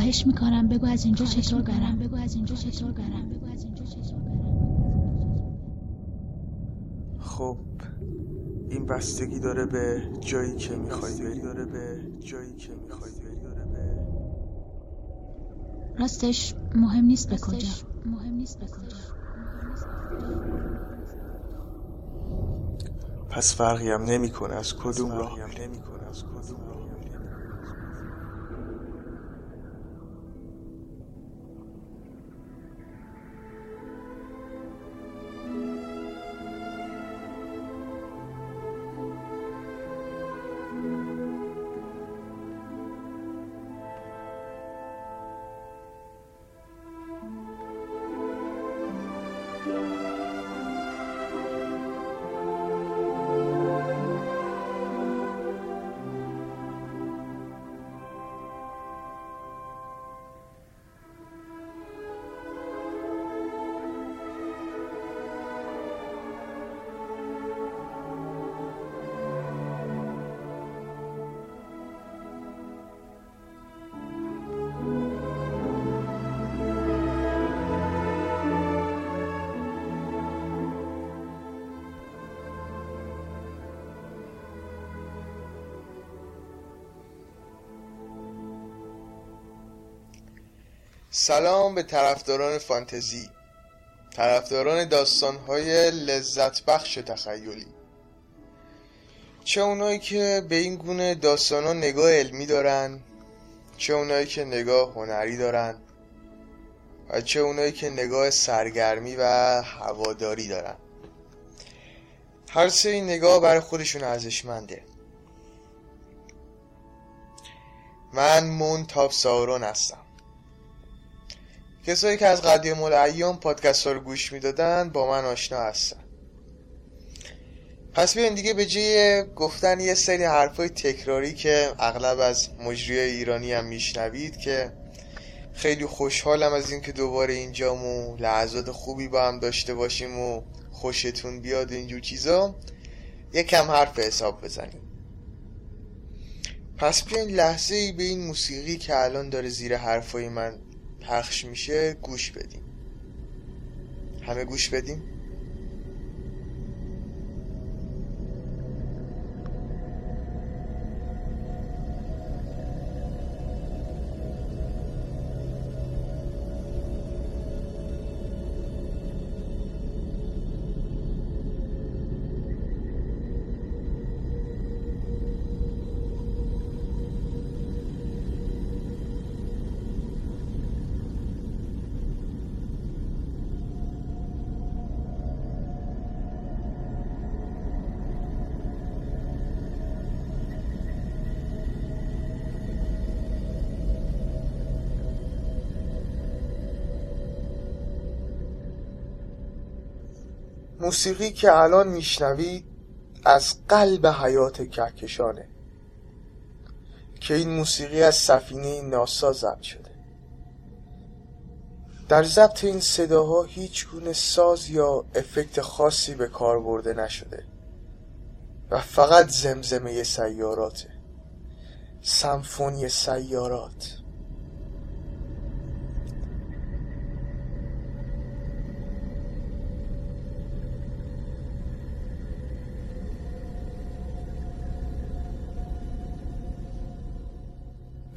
خواهش می‌کنم. بگو از اینجا چطور برم. بگو از اینجا چطور برم. بگو از اینجا چطور برم. خب این بستگی داره به جایی که می‌خوای بری. داره به جایی که می‌خوای بری. داره به راستش مهم نیست به کجا. مهم نیست به کجا. پس فرقی هم نمی‌کنه. از کدوم راه میری. سلام به طرفداران فانتزی. طرفداران داستانهای لذت بخش تخیلی. چه اونایی که به این گونه داستان نگاه علمی دارن چه اونایی که نگاه هنری دارن و چه اونایی که نگاه سرگرمی و هواداری دارن. هر سه این نگاه برای خودشون ارزشمنده. من مون تاپ ساورون هستم. کسایی که از قدیم الایام پادکست ها رو گوش می‌دادن با من آشنا هستن. پس بیاین دیگه به جای گفتن یه سری حرفای تکراری که اغلب از مجریای ایرانی هم میشنوید که خیلی خوشحالم از اینکه دوباره اینجام و لحظات خوبی با هم داشته باشیم و خوشتون بیاد اینجور چیزا یکم حرف حساب بزنیم. پس بیاین لحظه ای به این موسیقی که الان داره زیر حرفای من پخش میشه گوش بدیم. همه گوش بدیم؟ موسیقی که الان میشنوید از قلب حیات کهکشانه که این موسیقی از سفینه ناسا ضبط شده. در ضبط این صداها هیچ گونه ساز یا افکت خاصی به کار برده نشده و فقط زمزمه سیاراته سمفونی سیارات.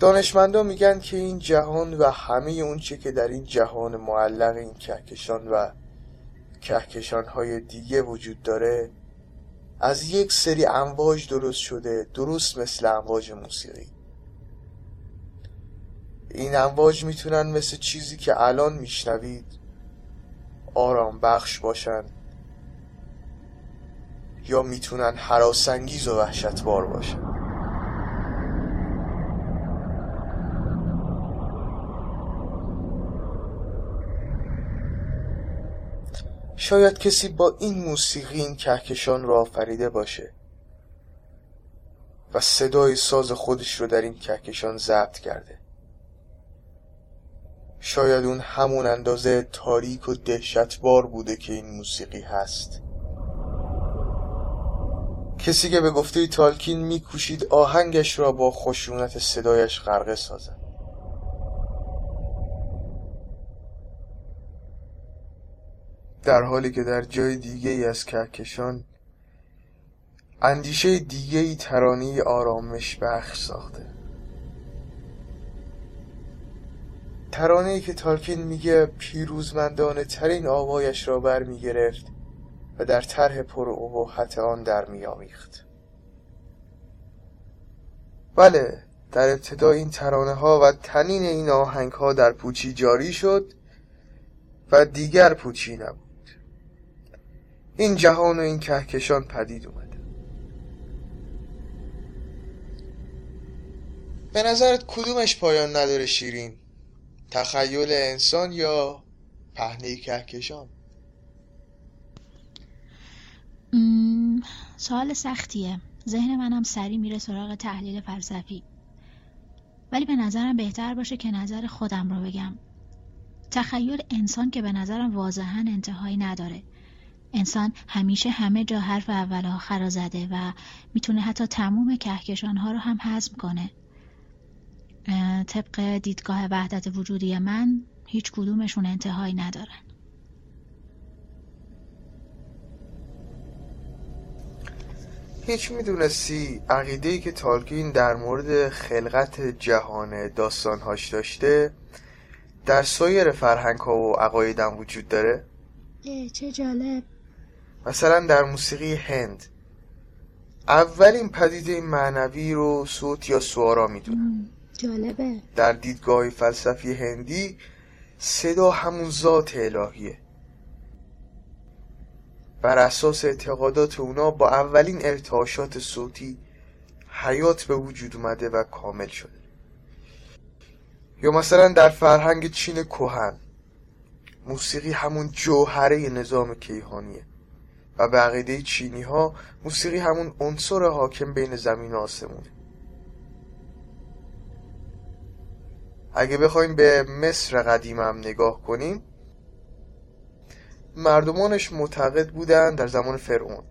دانشمندان میگن که این جهان و همه اونچه که در این جهان معلق این کهکشان و کهکشان های دیگه وجود داره از یک سری امواج درست شده درست مثل امواج موسیقی. این امواج می‌تونن مثل چیزی که الان میشنوید آرام بخش باشن یا می‌تونن حراسنگیز و وحشتبار باشن. شاید کسی با این موسیقی این کهکشان را آفریده باشه و صدای ساز خودش رو در این کهکشان ضبط کرده. شاید اون همون اندازه تاریک و دهشتبار بوده که این موسیقی هست. کسی که به گفته تالکین میکوشید آهنگش را با خشونت صدایش غرقه سازد. در حالی که در جای دیگه ای از کهکشان اندیشه دیگه ای ترانی آرامش بخش ساخته. ترانه ای که تالکین میگه پیروزمندانه ترین آوایش را بر می‌گرفت و در طرح پر ابهت آن در میآمیخت. بله در ابتدا این ترانه ها و تنین این آهنگ ها در پوچی جاری شد و دیگر پوچی نبود. این جهان و این کهکشان پدید اومده. به نظرت کدومش پایان نداره شیرین؟ تخیل انسان یا پهنه کهکشان؟ سوال سختیه. ذهن منم سری میره سراغ تحلیل فلسفی. ولی به نظرم بهتر باشه که نظر خودم رو بگم. تخیل انسان که به نظرم واضحا انتهایی نداره. انسان همیشه همه جا حرف اول آخر را زده و می‌تونه حتی تموم کهکشان ها رو هم هضم کنه. طبق دیدگاه وحدت وجودی من هیچ کدومشون انتهایی ندارن. هیچ می‌دونستی عقیده ای که تالکین در مورد خلقت جهان داستانهاش داشته در سایر فرهنگ ها و عقایدم وجود داره؟ چه جالب. مثلا در موسیقی هند. اولین پدیده معنوی رو صوت یا سوارا می‌دونن. جالبه. در دیدگاه فلسفی هندی صدا همون ذات الهیه. بر اساس اعتقادات اونا با اولین ارتعاشات صوتی حیات به وجود اومده و کامل شده. یا مثلا در فرهنگ چین کهن موسیقی همون جوهره نظام کیهانیه. و به عقیده چینی ها موسیقی همون عنصر حاکم بین زمین و آسمونه. اگه بخوایم به مصر قدیم هم نگاه کنیم مردمانش معتقد بودند در زمان فرعون.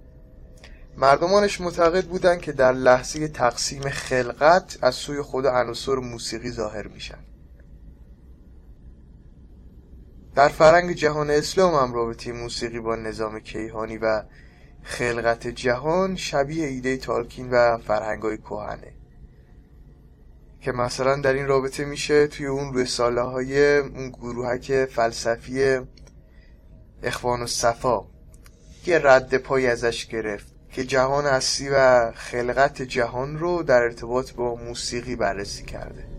مردمانش معتقد بودند که در لحظه تقسیم خلقت از سوی خدا عناصر موسیقی ظاهر میشن. در فرنگ جهان اسلام هم رابطه موسیقی با نظام کیهانی و خلقت جهان شبیه ایده تالکین و فرهنگ های کوهنه که مثلا در این رابطه میشه توی اون رساله های اون گروهک فلسفی اخوان و صفا یه رد پای ازش گرفت که جهان اصلی و خلقت جهان رو در ارتباط با موسیقی بررسی کرده.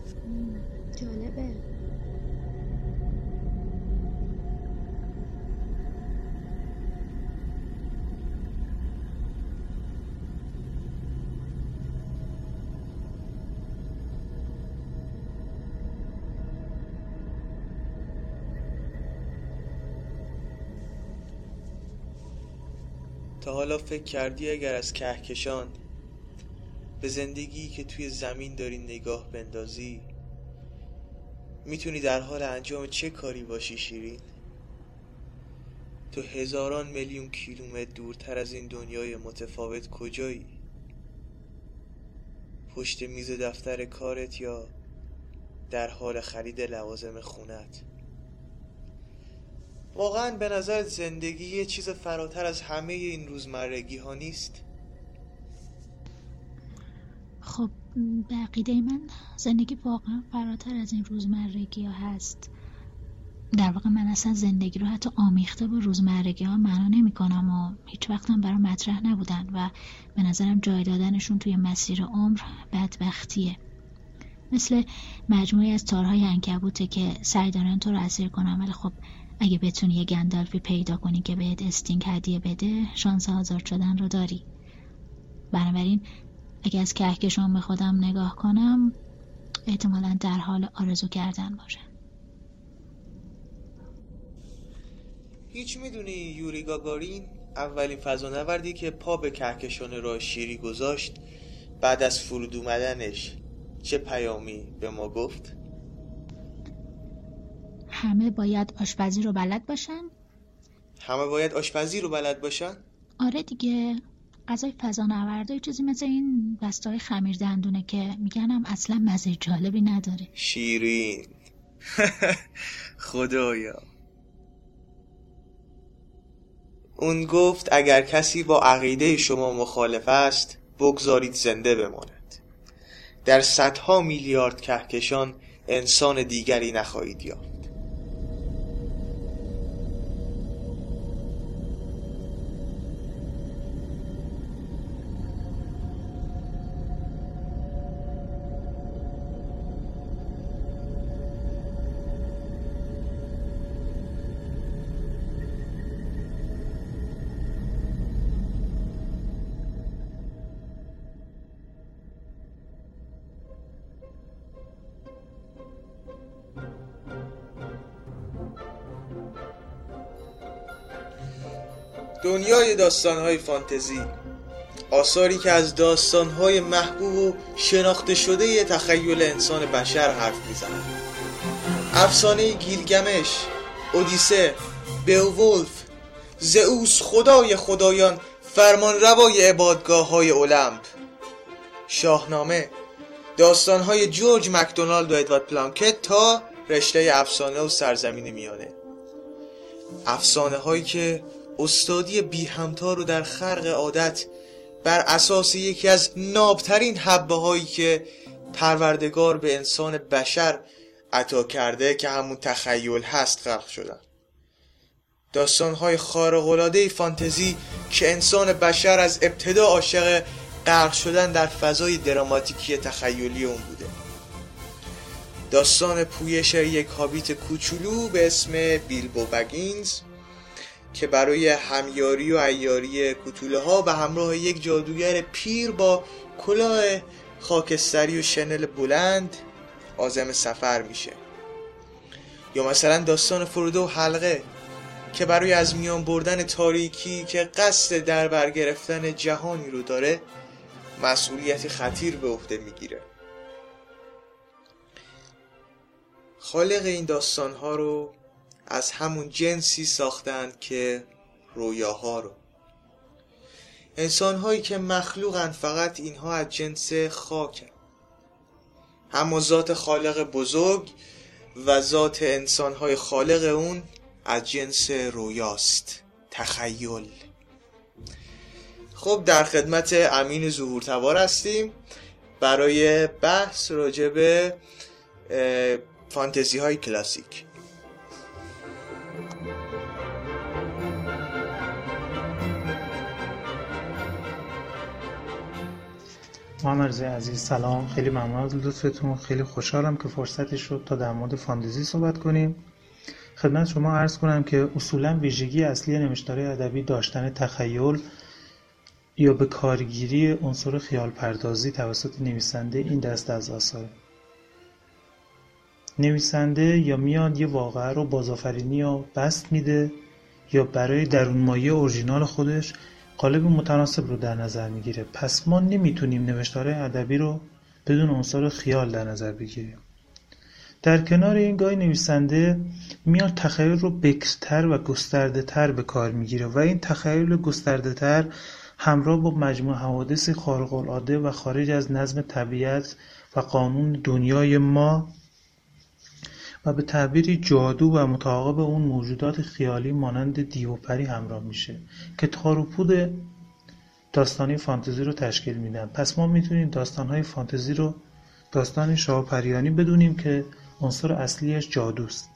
تا حالا فکر کردی اگر از کهکشان به زندگی که توی زمین داری نگاه بندازی می‌تونی در حال انجام چه کاری باشی شیرین؟ تو هزاران میلیون کیلومتر دورتر از این دنیای متفاوت کجایی؟ پشت میز دفتر کارت یا در حال خرید لوازم خونت؟ واقعا به نظر زندگی یه چیز فراتر از همه این روزمرگی ها نیست؟ خب به عقیده من زندگی واقعا فراتر از این روزمرگی ها هست. در واقع من اصلا زندگی رو حتی آمیخته با روزمرگی ها معنا نمی کنم و هیچ وقتم برای مطرح نبودن و به نظرم جای دادنشون توی مسیر عمر بدبختیه. مثل مجموعی از تارهای انکبوته که سعی دارن تو رو اسیر کنم ولی خب اگه بتونی یه گندالفی پیدا کنی که بهت استینگ هدیه بده شانس آزاد شدن رو داری بنابراین اگه از کهکشان به خودم نگاه کنم احتمالا در حال آرزو کردن باشم هیچ می‌دونی یوری گاگارین اولین فضانوردی که پا به کهکشان راه شیری گذاشت بعد از فرود اومدنش چه پیامی به ما گفت؟ همه باید آشپزی رو بلد باشن؟ همه باید آشپزی رو بلد باشن؟ آره دیگه غذای فضانورده چیزی مثل این های خمیر دندونه که میگنم اصلا مزه جالبی نداره. شیرین. خدایا. اون گفت اگر کسی با عقیده شما مخالف است بگذارید زنده بماند. در صدها میلیارد کهکشان انسان دیگری نخواهید یافت. دنیای داستانهای فانتزی. آثاری که از داستانهای محبوب و شناخته شده تخیل انسان بشر حرف می‌زنند. افسانه گیلگمش اودیسه بیوولف زئوس خدای خدایان فرمان روای عبادگاه های اولمپ. شاهنامه داستانهای جورج مکدونالد و ادوارد پلانکت تا رشته افسانه و سرزمین میانه. افسانه هایی که استادی بی همتا رو در خرق عادت بر اساس یکی از نابترین حبه هایی که پروردگار به انسان بشر عطا کرده که همون تخیل هست خلق شدن. داستان های خارق فانتزی که انسان بشر از ابتدا عاشق غرق شدن در فضای دراماتیکی تخیلی اون بوده. داستان پویش یک هابیت کوچولو به اسم بیلبو بگینز که برای همیاری و ایاری کتوله ها به همراه یک جادوگر پیر با کلاه خاکستری و شنل بلند آزم سفر میشه. یا مثلا داستان فرودو و حلقه که برای از میان بردن تاریکی که قصد در بر گرفتن جهانی رو داره مسئولیتی خطیر به عهده می‌گیره. خالق این داستان ها رو از همون جنسی ساختند که رویاها رو. انسان هایی که مخلوقن فقط اینها از جنس خاکن. هم ذات خالق بزرگ و ذات انسان های خالق اون از جنس رویاست. تخیل. خب در خدمت امین ظهورتوار هستیم برای بحث راجع به فانتزی های کلاسیک. محمد عزیز سلام. خیلی ممنون از لطفتون خیلی خوشحالم که فرصتی شد تا در مورد فانتزی صحبت کنیم. خدمت شما عرض کنم که اصولا ویژگی اصلی نوشتاری ادبی داشتن تخیل یا به کارگیری عنصر خیال پردازی توسط نویسنده این دست از آثار نویسنده یا میاد یه واقعه رو بازآفرینی یا بست میده یا برای درون مایه اورژینال خودش قالب متناسب رو در نظر می‌گیره. پس ما نمی‌تونیم نوشتارهای ادبی رو بدون عنصر خیال در نظر بگیریم. در کنار این گاهی نویسنده میاد تخیل رو بکرتر و گسترده تر به کار می‌گیره و این تخیل گسترده تر همراه با مجموع حوادث خارق العاده و خارج از نظم طبیعت و قانون دنیای ما و به تعبیری جادو و متعاقب اون موجودات خیالی مانند دیو و پری همراه میشه که تار و پود داستانی فانتزی رو تشکیل میدن. پس ما می‌تونیم داستانهای فانتزی رو داستان شاهپریانی بدونیم که عنصر اصلیش جادوست.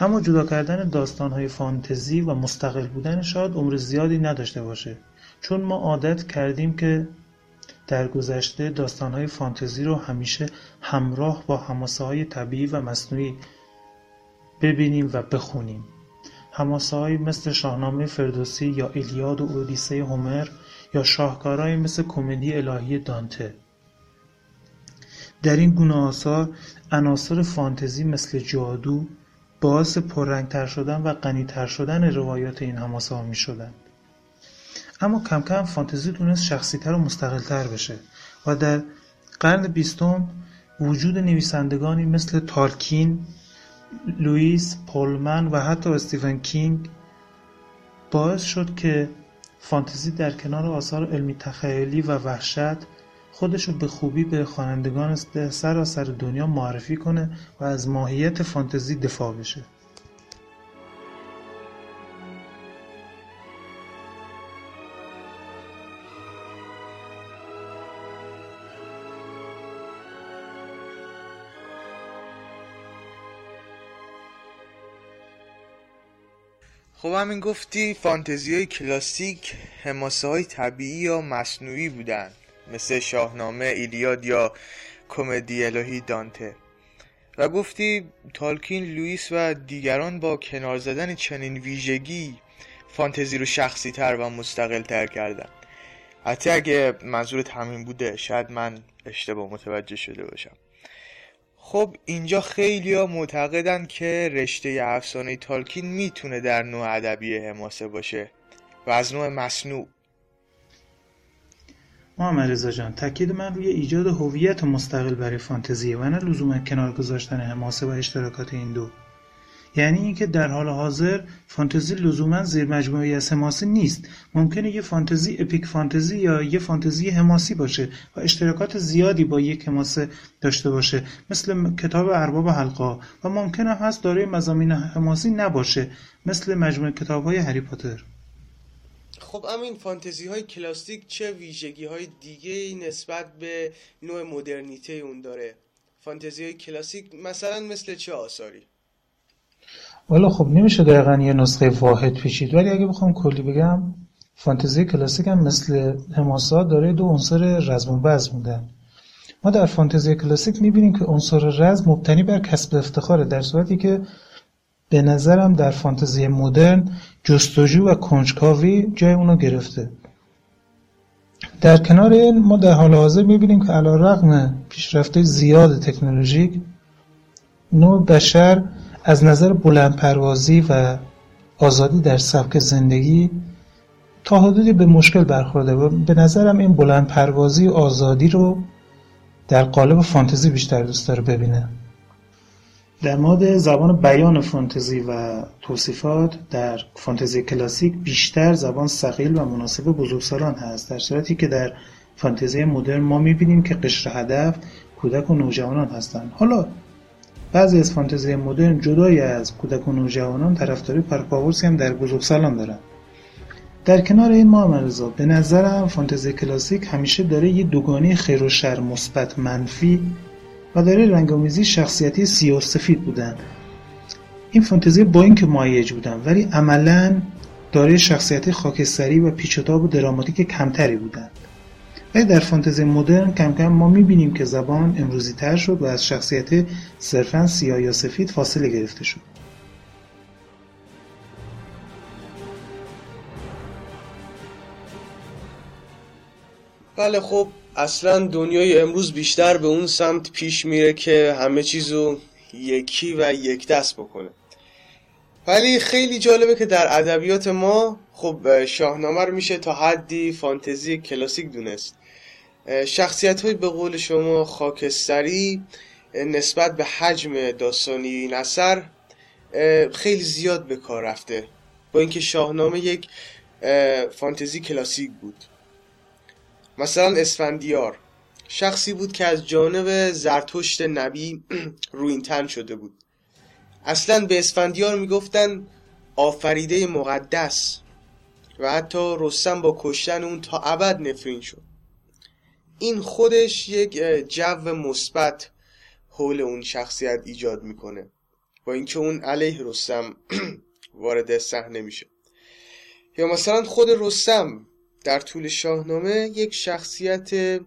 اما جدا کردن داستانهای فانتزی و مستقل بودن شاید عمر زیادی نداشته باشه. چون ما عادت کردیم که در گذشته داستانهای فانتزی رو همیشه همراه با های طبیعی و مصنوعی ببینیم و بخونیم های مثل شاهنامه فردوسی یا ایلیاد و اودیسه هومر یا شاهکارهایی مثل کمدی الهی دانته در این گونه آثار عناصر فانتزی مثل جادو باعث پررنگتر شدن و غنیتر شدن روایات این ها می شدند. اما کم کم فانتزی تونست شخصیتر و مستقلتر بشه و در قرن بیستم وجود نویسندگانی مثل تالکین، لوئیس پولمن و حتی استیون کینگ باعث شد که فانتزی در کنار آثار علمی تخیلی و وحشت خودش رو به خوبی به خوانندگان سراسر دنیا معرفی کنه و از ماهیت فانتزی دفاع بشه. خب همین گفتی فانتزی های کلاسیک حماسه های طبیعی یا مصنوعی بودن مثل شاهنامه ایلیاد یا کمدی الهی دانته. و گفتی تالکین لوئیس و دیگران با کنار زدن چنین ویژگی فانتزی رو شخصی تر و مستقل تر کردن. حتی اگه منظورت همین بوده شاید من اشتباه متوجه شده باشم. خب اینجا خیلی ها معتقدن که رشته افسانه تالکین می‌تونه در نوع ادبی حماسه باشه و از نوع مصنوع. محمد رضا جان تاکید من روی ایجاد هویت مستقل برای فانتزیه و نه لزوما کنار گذاشتن حماسه و اشتراکات این دو. یعنی اینکه در حال حاضر فانتزی لزوما زیر مجموعه از حماسی نیست. ممکنه یه فانتزی اپیک فانتزی یا یه فانتزی حماسی باشه و اشتراکات زیادی با یک حماسه داشته باشه مثل کتاب ارباب حلقا. و ممکنه هست دارای مزامین حماسی نباشه مثل مجموعه کتاب های هری پاتر. خب امین فانتزی های کلاسیک چه ویژگی های دیگه نسبت به نوع مدرنیته اون داره؟ فانتزی های کلاسیک مثلا مثل چه آثاری؟ والا خب نمیشه دقیقا یه نسخه واحد پیچید. ولی اگه بخوام کلی بگم فانتزی کلاسیک هم مثل حماسات داره دو عنصر رزم و بزم بودن ما در فانتزی کلاسیک می‌بینیم که عنصر رزم مبتنی بر کسب افتخاره در صورتی که به نظرم در فانتزی مدرن جستجو و کنجکاوی جای اونو گرفته. در کنار این ما در حال حاضر می‌بینیم که علا رقم پیشرفته زیاد تکنولوژیک نوع بشر از نظر بلندپروازی و آزادی در سبک زندگی تا حدودی به مشکل برخورده و به نظرم این بلندپروازی و آزادی رو در قالب فانتزی بیشتر دوست داره ببینه. در مورد زبان بیان فانتزی و توصیفات در فانتزی کلاسیک بیشتر زبان سقیل و مناسب بزرگسالان هست در صورتی که در فانتزی مدرن ما می‌بینیم که قشر هدف کودک و نوجوانان هستند. حالا بعضی از فانتزی مدرن جدای از کودک و نوجوانان طرفداری پرپاورسی هم در بزرگسالان دارن در کنار این محمد به نظرم فانتزی کلاسیک همیشه داره یه دوگانه خیر و شر مثبت منفی و داره رنگامیزی شخصیتی سیاه و سفید بودن. این فانتزی با اینکه مایج بودن ولی عملا داره شخصیت خاکستری و پیچ و دراماتیک کمتری بودن. ولی در فانتزی مدرن کم کم ما می‌بینیم که زبان امروزی تر شد و از شخصیت صرفا سیاه یا سفید فاصله گرفته شد. بله خب اصلا دنیای امروز بیشتر به اون سمت پیش میره که همه چیزو یکی و یک دست بکنه. ولی خیلی جالبه که در ادبیات ما خب شاهنامه رو میشه تا حدی فانتزی کلاسیک دونست. شخصیت های به قول شما خاکستری نسبت به حجم داستانی این اثر خیلی زیاد به کار رفته. با اینکه شاهنامه یک فانتزی کلاسیک بود. مثلا اسفندیار. شخصی بود که از جانب زرتشت نبی روینتن شده بود. اصلا به اسفندیار می‌گفتن آفریده مقدس و حتی رستم با کشتن اون تا ابد نفرین شد. این خودش یک جو مثبت حول اون شخصیت ایجاد می‌کنه. با اینکه اون علیه رستم وارد صحنه میشه. یا مثلا خود رستم در طول شاهنامه یک شخصیت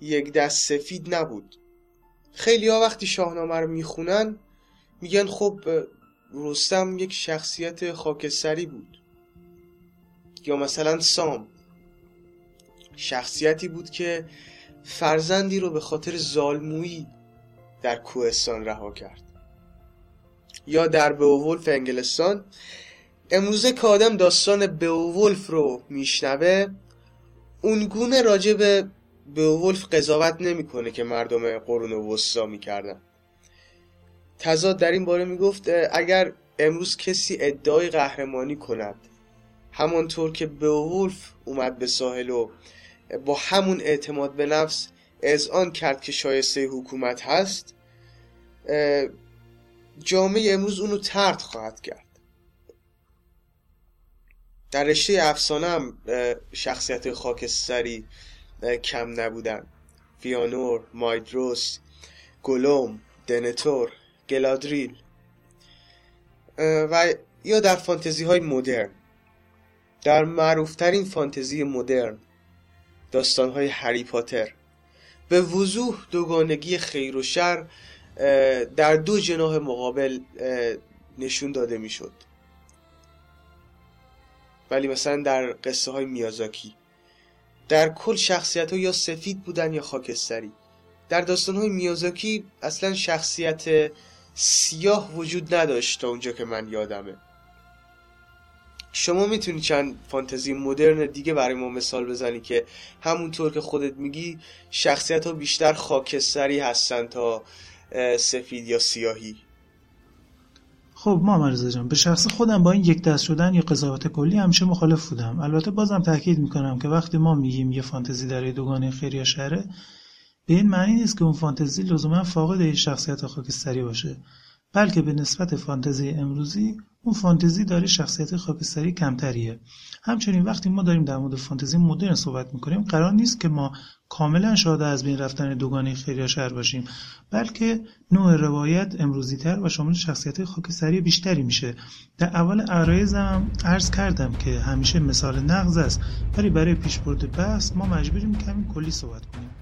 یک دست سفید نبود. خیلی ها وقتی شاهنامه رو می‌خونن میگن خب رستم یک شخصیت خاکستری بود. یا مثلا سام. شخصیتی بود که فرزندی رو به خاطر زالمویی در کوهستان رها کرد. یا در beowulf انگلستان. امروزه که آدم داستان beowulf رو میشنوه اونگونه راجع به beowulf قضاوت نمی‌کنه که مردم قرون وسطا می‌کردن. تضاد در این باره می‌گفت اگر امروز کسی ادعای قهرمانی کند همانطور که beowulf اومد به ساحل و با همون اعتماد به نفس از آن کرد که شایسته حکومت هست جامعه امروز اونو ترد خواهد کرد. در رشته افسانه هم شخصیت خاکستری کم نبودن. فیانور، مایدروس، گلوم، دنتور، گلادریل و یا در فانتزی های مدرن. در معروفترین فانتزی مدرن. داستان های هری پاتر. به وضوح دوگانگی خیر و شر در دو جناح مقابل نشون داده می‌شد. ولی مثلا در قصه های میازاکی. در کل شخصیت ها یا سفید بودن یا خاکستری. در داستان های میازاکی اصلا شخصیت سیاه وجود نداشت تا اونجا که من یادمه. شما می‌تونی چند فانتزی مدرن دیگه برای ما مثال بزنی که همونطور که خودت میگی شخصیت ها بیشتر خاکستری هستن تا سفید یا سیاهی. خب ما رضا جان به شخص خودم با این یک دست شدن یا قضاوت کلی همیشه مخالف بودم. البته بازم تاکید می‌کنم که وقتی ما میگیم یه فانتزی در دوگانه خیر یا شهره به این معنی نیست که اون فانتزی لزوما فاقد شخصیت خاکستری باشه بلکه به نسبت فانتزی امروزی اون فانتزی داره شخصیت خاکستری کمتریه. همچنین وقتی ما داریم در مورد فانتزی مدرن صحبت می‌کنیم قرار نیست که ما کاملا شاده از بین رفتن دوگانه خیر یا شر باشیم بلکه نوع روایت امروزی تر و شامل شخصیت خاکستری بیشتری میشه. در اول عرایزم عرض کردم که همیشه مثال نقض است ولی برای پیشبرد بحث ما مجبوریم کمی کلی صحبت کنیم.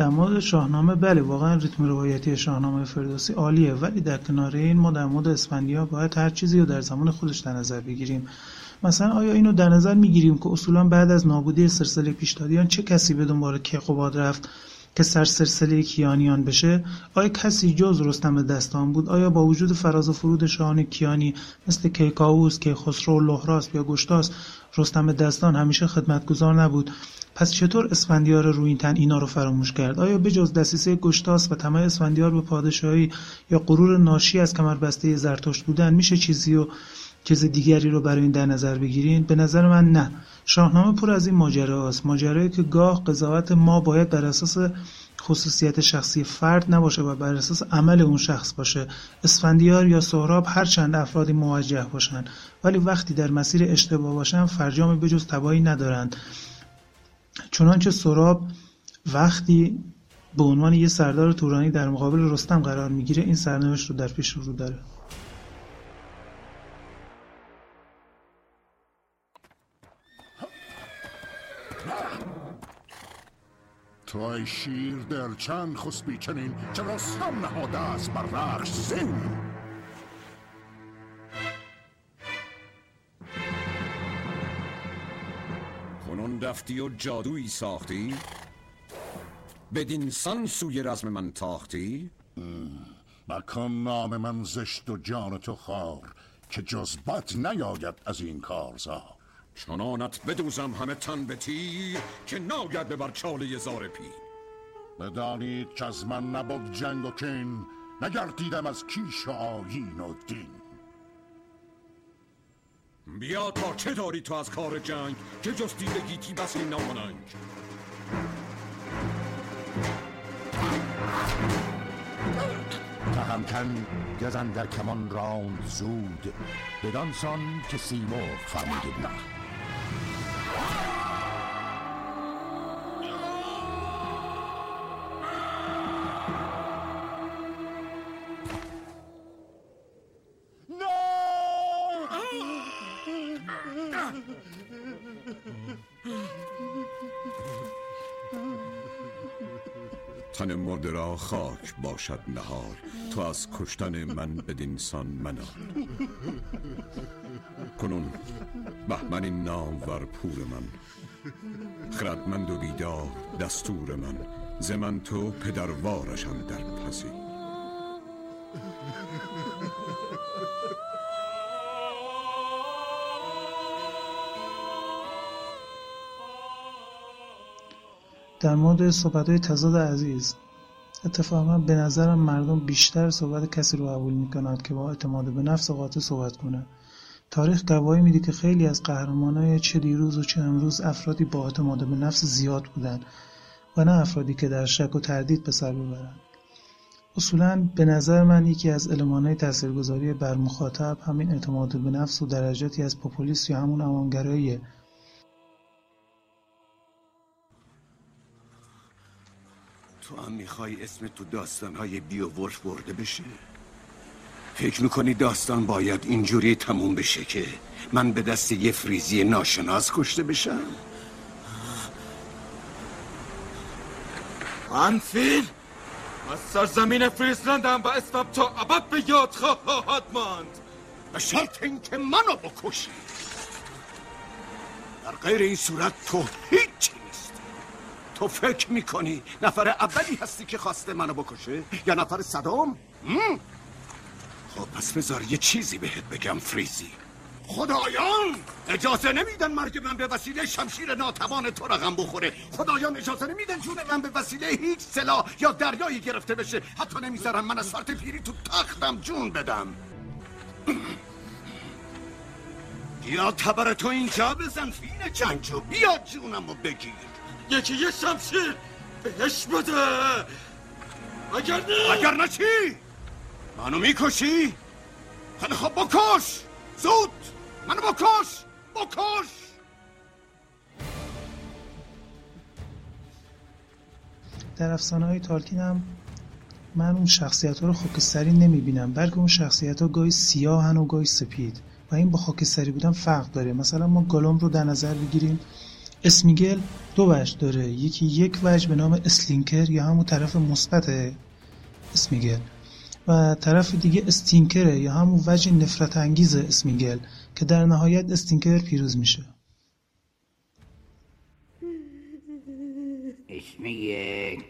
در مورد شاهنامه بله واقعا ریتم روایتی شاهنامه فردوسی عالیه ولی در کنار این ما در مورد اسفندیار باید هر چیزی رو در زمان خودش در نظر بگیریم. مثلا آیا اینو در نظر می‌گیریم که اصولا بعد از نابودی سلسله پیشدادیان چه کسی به دنبال کیقوباد رفت؟ که سر سلسله کیانیان بشه آیا کسی جز رستم دستان بود؟ آیا با وجود فراز و فرود شاهان کیانی مثل کیکاووس کیخسرو لهراس یا گشتاس رستم دستان همیشه خدمتگزار نبود؟ پس چطور اسفندیار روینتن اینا رو فراموش کرد؟ آیا بجز دسیسه گشتاس و طمع اسفندیار به پادشاهی یا غرور ناشی از کمربسته زرتشت بودن میشه چیزی و چیز دیگری رو برای این در نظر بگیرین؟ به نظر من نه. شاهنامه پر از این ماجراست ماجرایی که گاه قضاوت ما باید بر اساس خصوصیت شخصی فرد نباشه و بر اساس عمل اون شخص باشه. اسفندیار یا سهراب هر چند افرادی موجه باشن ولی وقتی در مسیر اشتباه باشن فرجام بجز تبایی ندارند. چنانچه سراب وقتی به عنوان یه سردار تورانی در مقابل رستم قرار می‌گیره این سرنوشت رو در پیش رو داره. تو ای شیر در چند خسبی چنین چه رستم نهاده است بر رخش زین. کنون دفتی و جادویی ساختی؟ بدین سان سوی رزم من تاختی؟ مکن نام من زشت و جان تو خار که جز بد نیاید از این کارزار. چنانت بدوزم همه تن به تیر که ناید به بر چاله زار پی بدانید که از من نبود جنگ و کین نگردیدم از کیش و آیین و دین. بیا تا چه داری تو از کار جنگ که جز دیده گیتی بسی ناماننگ تهمتن گزن در کمان راند زود بدانسان که سیمرغ فرموده بود خاک باشد نهار تو از کشتن من بدینسان منال. کنون بهمن این نامور پور من. خردمند و بیدار دستور من. ز من تو پدروارشم در پسی. در مورد صحبت های تضاد عزیز اتفاقا به نظرم مردم بیشتر صحبت کسی رو قبول می‌کنند که با اعتماد به نفس قاطع صحبت کنه. تاریخ گواهی میده که خیلی از قهرمانای چه دیروز و چه امروز افرادی با اعتماد به نفس زیاد بودن و نه افرادی که در شک و تردید به سر ببرند. اصولا به نظر من یکی از المانهای تاثیرگذاری بر مخاطب همین اعتماد به نفس و درجاتی از پوپولیست یا همون تو هم می‌خوای اسم تو داستانهای بیوولف برده بشه؟ فکر می‌کنی داستان باید اینجوری تموم بشه که من به دست یه فریزی ناشناس کشته بشم؟ انفیل از سرزمین فریزلندم و اسمم تا ابد به یاد خواهد ماند. به شرط اینکه منو بکشی. در غیر این صورت تو نیست تو فکر می‌کنی نفر اولی هستی که خواسته منو بکشه؟ یا نفر صدام خب پس بذار یه چیزی بهت بگم فریزی. خدایان! اجازه نمیدن مرگ من به وسیله شمشیر ناتوان تو رقم بخوره. خدایان اجازه نمیدن جون من به وسیله هیچ سلاح یا دریایی گرفته بشه. حتی نمی‌ذارن من از فرط پیری تو تختم جون بدم. یا تبر تو اینجا بزن فین جنگجو بیا جونم رو بگیر. یکی یه شمشیر بهش بده. اگر نه. اگر نه چی؟ منو می‌کشی؟ خیلی خب بکش! زود! منو بکش! بکش! در افسانه های تالکین هم من اون شخصیت ها رو خاکستری نمی بینم بلکه اون شخصیت ها گاهی سیاهن و گاهی سپید. و این با خاکستری بودن فرق داره. مثلا ما گالوم رو در نظر بگیریم. اسمیگل دو وجه داره. یکی یک وجه به نام اسلینکر یا همون طرف مثبت اسمیگل. و طرف دیگه استینکره یا همون وجه نفرت انگیز اسمیگل که در نهایت استینکر پیروز میشه. اسمیگل.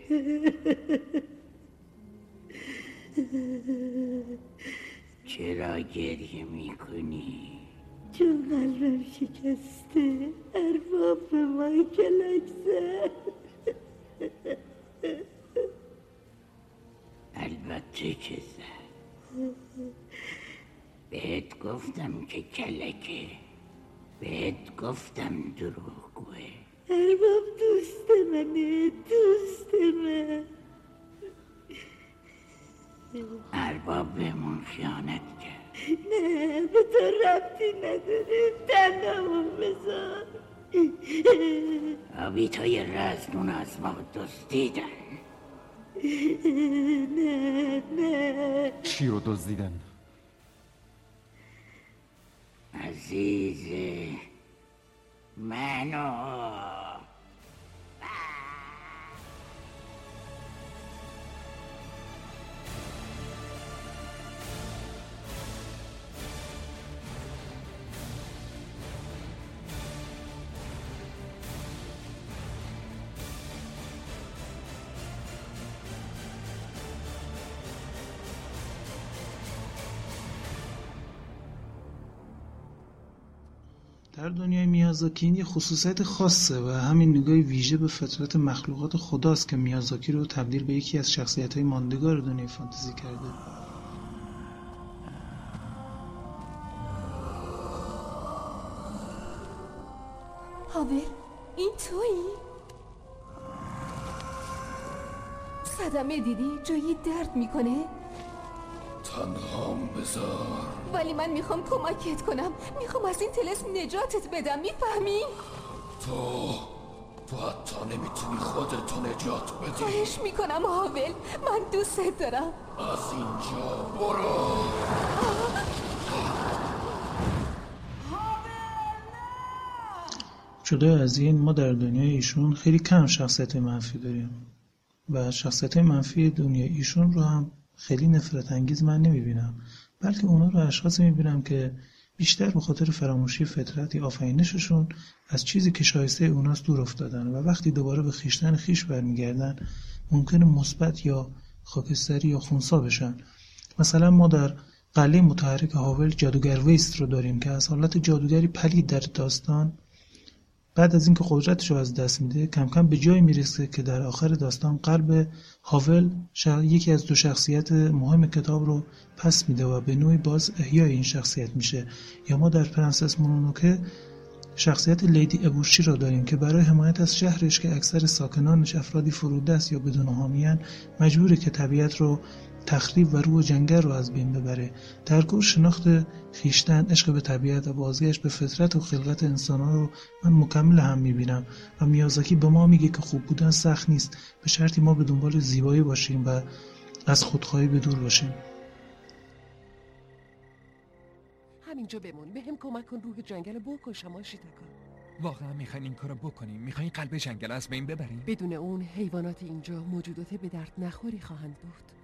چرا گریه می‌کنی؟ چون قلبم شکسته ارباب به من کلک زد البته که زد بهت گفتم که کلکه بهت گفتم دروغگوه ارباب دوست منه دوست من ارباب بهمون خیانت نه به تو ربطی نداره تنمون بذار آبیت های رزمون از ما دزدیدن نه نه چی رو دزدیدن؟ عزیز منو دنیای میازاکی این یه خصوصیت خاصه و همین نگاه ویژه به فطرت مخلوقات خداست که میازاکی رو تبدیل به یکی از شخصیت های ماندگار دنیای فانتزی کرده هاور این تویی؟ صدمه دیدی جایی درد می‌کنه؟ تنهام بذار. ولی من می‌خوام کمکت کنم. می‌خوام از این تلسم نجاتت بدم می‌فهمی؟ تو تو حتی نمی‌تونی خودتو نجات بدی. خواهش می‌کنم هاول من دوستت دارم. از اینجا برو. جدا از این ما در دنیای ایشون خیلی کم شخصیت منفی داریم. و شخصیت منفی دنیای ایشون رو هم خیلی نفرت انگیز من نمی‌بینم. بلکه اونا رو اشخاصی می‌بینم که بیشتر به خاطر فراموشی فطرت یا آفرینششون از چیزی که شایسته اوناست دور افتادن و وقتی دوباره به خیشتن خیش برمیگردن ممکنه مثبت یا خاکستری یا خونسا بشن. مثلا ما در قلعه متحرک هاول جادوگر ویست رو داریم که از حالت جادوگری پلید در داستان بعد از اینکه قدرتش رو از دست میده کم کم به جایی می‌رسه که در آخر داستان قلب هاول یکی از دو شخصیت مهم کتاب رو پس میده و به نوعی باعث احیای این شخصیت میشه. یا ما در پرنسس مونونوکه شخصیت لیدی ابوشی را داریم که برای حمایت از شهرش که اکثر ساکنانش افرادی فرودست یا بدون حامیان مجبوره که طبیعت رو تخریب و روح جنگل رو از بین ببره. در کل شناخت خویشتن عشق به طبیعت و بازگشت به فطرت و خلقت انسان ها رو من مکمل هم می‌بینم. و میازاکی به ما میگه که خوب بودن سخت نیست. به شرطی ما به دنبال زیبایی باشیم و از خودخواهی به دور باشیم. همینجا بمون. به هم کمک کن روح جنگل بکشم آشیتکا واقعا می‌خواین این کارو بکنیم می‌خواین قلب جنگل از بین ببریم بدون اون حیوانات اینجا موجودات به درد نخوری خواهند بود.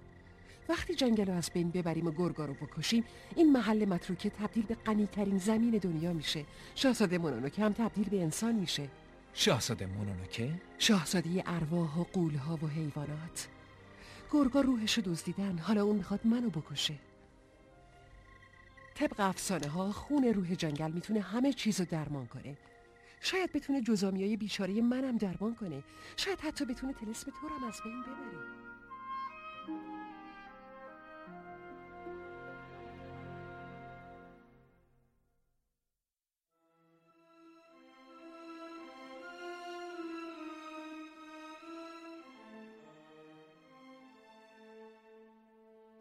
وقتی جنگل رو از بین ببریم و گرگا رو بکشیم این محل متروکه تبدیل به غنیترین زمین دنیا میشه. شاهزاده مونونوکه هم تبدیل به انسان میشه. شاهزاده مونونوکه؟ شاهزاده ارواح و قولها و حیوانات. گرگا روحشو دزدیدن حالا اون می‌خواد منو بکشه. طبق افسانه ها خون روح جنگل می‌تونه همه چیزو درمان کنه. شاید بتونه جزامی های بیچاره منم درمان کنه. شاید حتی بتونه تلسم تو رو از بین ببره.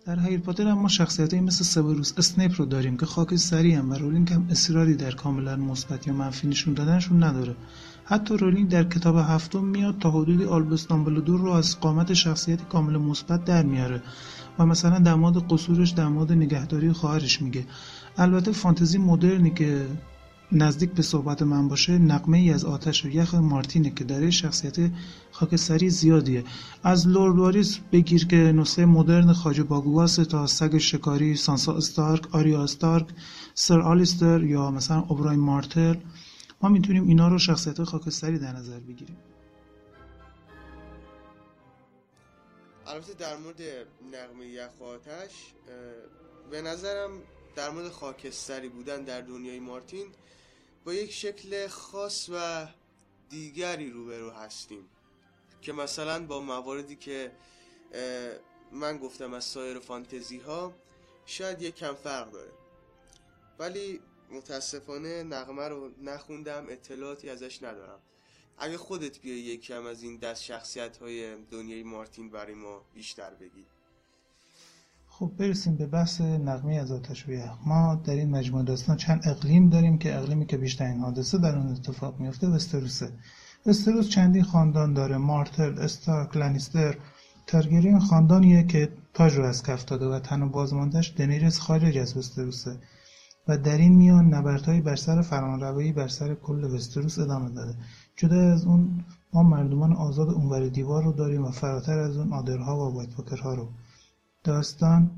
در هری پاتر اما شخصیتایی مثل سوروس اسنیپ رو داریم که خاک هم و رولینگ هم اصراری در کاملا مثبت یا منفی نشون دادنشون نداره. حتی رولینگ در کتاب هفتم میاد تا حدودی آلبوس دامبلدور رو از قامت شخصیتی کامل مثبت در میاره و مثلا در قصورش در نگهداری خواهرش میگه. البته فانتزی مدرنی که نزدیک به صحبت من باشه نغمه ای از آتش و یخ مارتینه که در شخصیت خاکستری زیادیه. از لورد واریس بگیر که نسخه مدرن خاج باگواس تا سگ شکاری سانسا استارک آریا استارک سر آلیستر یا مثلا اوبرای مارتل ما می‌تونیم اینا رو شخصیت خاکستری در نظر بگیریم. البته در مورد نقمه یخ و آتش به نظرم در مورد خاکستری بودن در دنیای مارتین با یک شکل خاص و دیگری روبرو هستیم که مثلا با مواردی که من گفتم از سایر فانتزی ها شاید یک کم فرق داره. ولی متاسفانه نغمه رو نخوندم اطلاعاتی ازش ندارم. اگه خودت بیای یک کم از این دست شخصیت های دنیای مارتین برای ما بیشتر بگی. خب برسیم به بحث نقمه از آتش و یخ ما در این مجموعه داستان چند اقلیم داریم که اقلیمی که بیشترین حادثه در اون اتفاق میفته وستروسه. وستروس چندین خاندان داره مارتل استارک لنیستر ترگرین خاندانیه که تاج رو از کف داده و تن بازماندهش دنیرس خارج از وستروسه و در این میان نبردهایی بر سر فرمانروایی بر سر کل وستروس ادامه داده. جدا از اون ما مردمان آزاد اونور دیوار رو داریم و فراتر از اون آدرها و وایت رو. داستان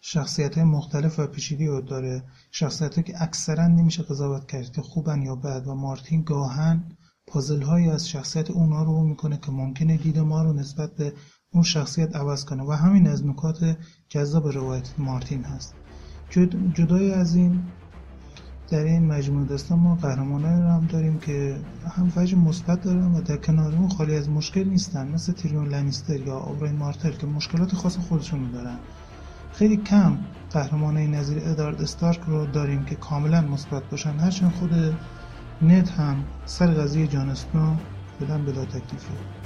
شخصیت های مختلف و پیچیدی رو داره. شخصیت که اکثرا نمیشه قضاوت کرد که خوبن یا بد و مارتین گاهن پازل هایی از شخصیت اونا رو می‌کنه که ممکنه دید ما رو نسبت به اون شخصیت عوض کنه. و همین از نکات جذاب روایت مارتین هست. جدای از این در این مجموعه داستان ما قهرمانان رو هم داریم که هم وجه مثبت دارن و در کنار اون خالی از مشکل نیستن. مثل تیریون لنیستر یا اوبراین مارتل که مشکلات خاص خودشون دارن. خیلی کم قهرمانای نظیر ادارد استارک رو داریم که کاملا مثبت باشن. هرچند خود نت هم سر قضیه جان اسنو بلا تکلیفه.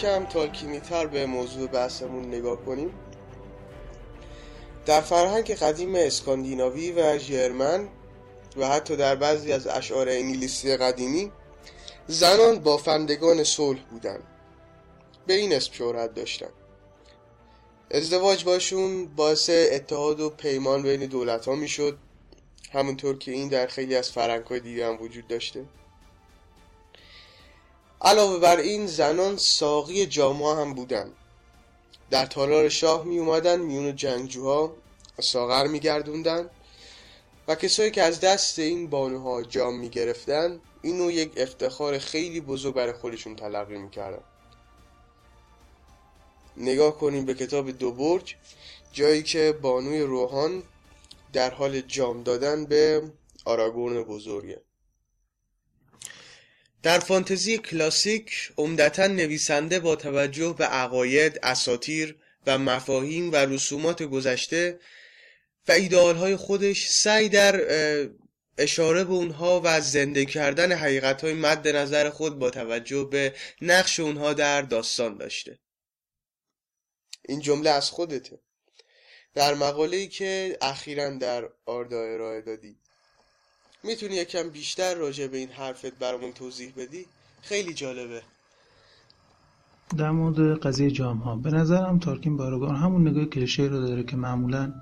کم تالکینی تر به موضوع بحثمون نگاه کنیم در فرهنگ قدیم اسکاندیناوی و ژرمن و حتی در بعضی از اشعار انگلیسی قدیمی زنان بافندگان صلح بودند. به این اسم شهرت داشتن ازدواج باشون باعث اتحاد و پیمان بین دولت ها می‌شد. همونطور که این در خیلی از فرنگ های دیگه هم وجود داشته. علاوه بر این زنان ساقی جامعه هم بودن. در تالار شاه می اومدن میون جنگجوها ساغر میگردوندن و کسایی که از دست این بانوها جام می‌گرفتن اینو یک افتخار خیلی بزرگ برای خودشون تلقی می‌کردن نگاه کنیم به کتاب دو برج جایی که بانوی روحان در حال جام دادن به آراگورن بزرگه. در فانتزی کلاسیک عمدتا نویسنده با توجه به عقاید، اساتیر و مفاهیم و رسومات گذشته و ایدئالهای خودش سعی در اشاره به اونها و زنده کردن حقیقت های مد نظر خود با توجه به نقش اونها در داستان داشته. این جمله از خودته. در مقاله ای که اخیرا در آردا ارائه دادی. می‌تونی یکم بیشتر راجع به این حرفت برامون توضیح بدی؟ خیلی جالبه. در مورد قضیه جام ها به نظرم تارکین باراگان همون نگاه کلیشه رو داره که معمولا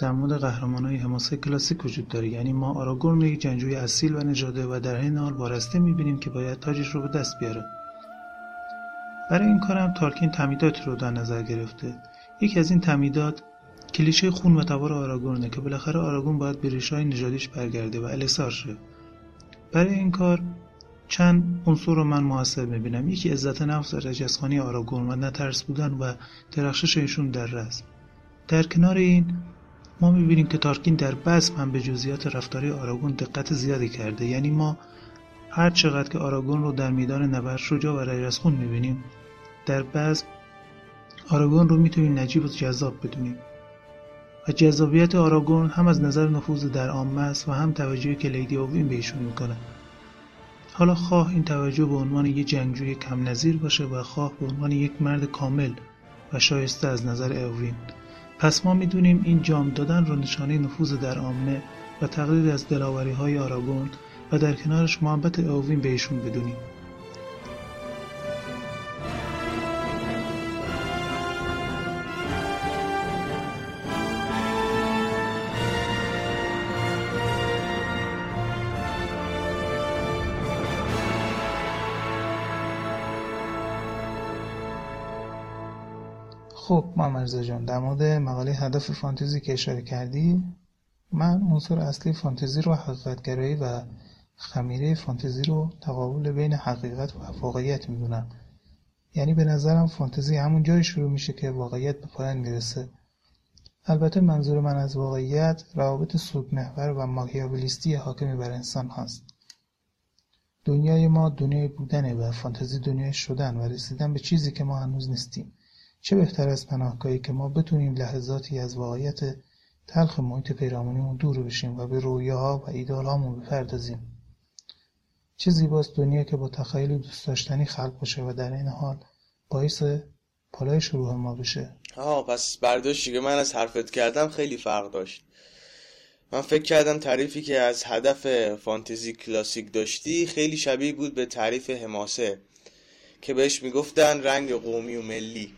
در مورد قهرمان های حماسه کلاسیک وجود داره. یعنی ما آراگورن یک جنگجوی اصیل و نژاده و در این حال وارسته می‌بینیم که باید تاجش رو به دست بیاره. برای این کارم تارکین تمیدات رو در نظر گرفته. یکی از این تمیدات کلیشه خون و تبار آراگورنه که بالاخره آراگون باید به های نژادیش برگرده و السار شه. برای این کار چند عنصر رو من موثر می‌بینم. یکی عزت نفس و رجزخانی آراگون و نترس بودن و درخشش ایشون در رزم در کنار این ما می‌بینیم که تارکین در بزم هم به جزئیات رفتاری آراگون دقت زیادی کرده. یعنی ما هر چقدر که آراگون رو در میدان نبرد شجاع و رجزخون می‌بینیم در بزم آراگون رو می‌تونیم نجیب و جذاب بدونیم. و جذابیت آراگون هم از نظر نفوذ در عامه است و هم توجهی که لیدی اووین به ایشون می‌کنه. حالا خواه این توجه به عنوان یک جنگجوی کم نظیر باشه و خواه به عنوان یک مرد کامل و شایسته از نظر اوین. پس ما می‌دونیم این جام دادن رو نشانه نفوذ در عامه و تقلید از دلاوری های آراگون و در کنارش محبت اوین به ایشون بدونیم. محمد جان در مورد مقاله هدف فانتزی که اشاره کردی من عنصر اصلی فانتزی رو حقیقتگرایی و خمیره فانتزی رو تقابل بین حقیقت و واقعیت می‌دونم. یعنی به نظرم فانتزی همون جایی شروع میشه که واقعیت به پایان می‌رسه. البته منظور من از واقعیت روابط سوگ محور و ماکیاولیستی حاکمی بر انسان هست دنیای ما دنیای بودنه و فانتزی دنیای شدن و رسیدن به چیزی که ما هنوز نیستیم. چه بهتر از پناهگاهی که ما بتونیم لحظاتی از واقعیت تلخ محیط پیرامونیمون دور بشیم و به رویاها و ایدالهامون بپردازیم؟ چه زیباست دنیا که با تخیل دوست داشتنی خلق باشه و در این حال باعث پالای شروع ما بشه. آه پس برداشتی که من از حرفت کردم خیلی فرق داشت. من فکر کردم تعریفی که از هدف فانتزی کلاسیک داشتی خیلی شبیه بود به تعریف حماسه که بهش می‌گفتن رنگ قومی و ملی.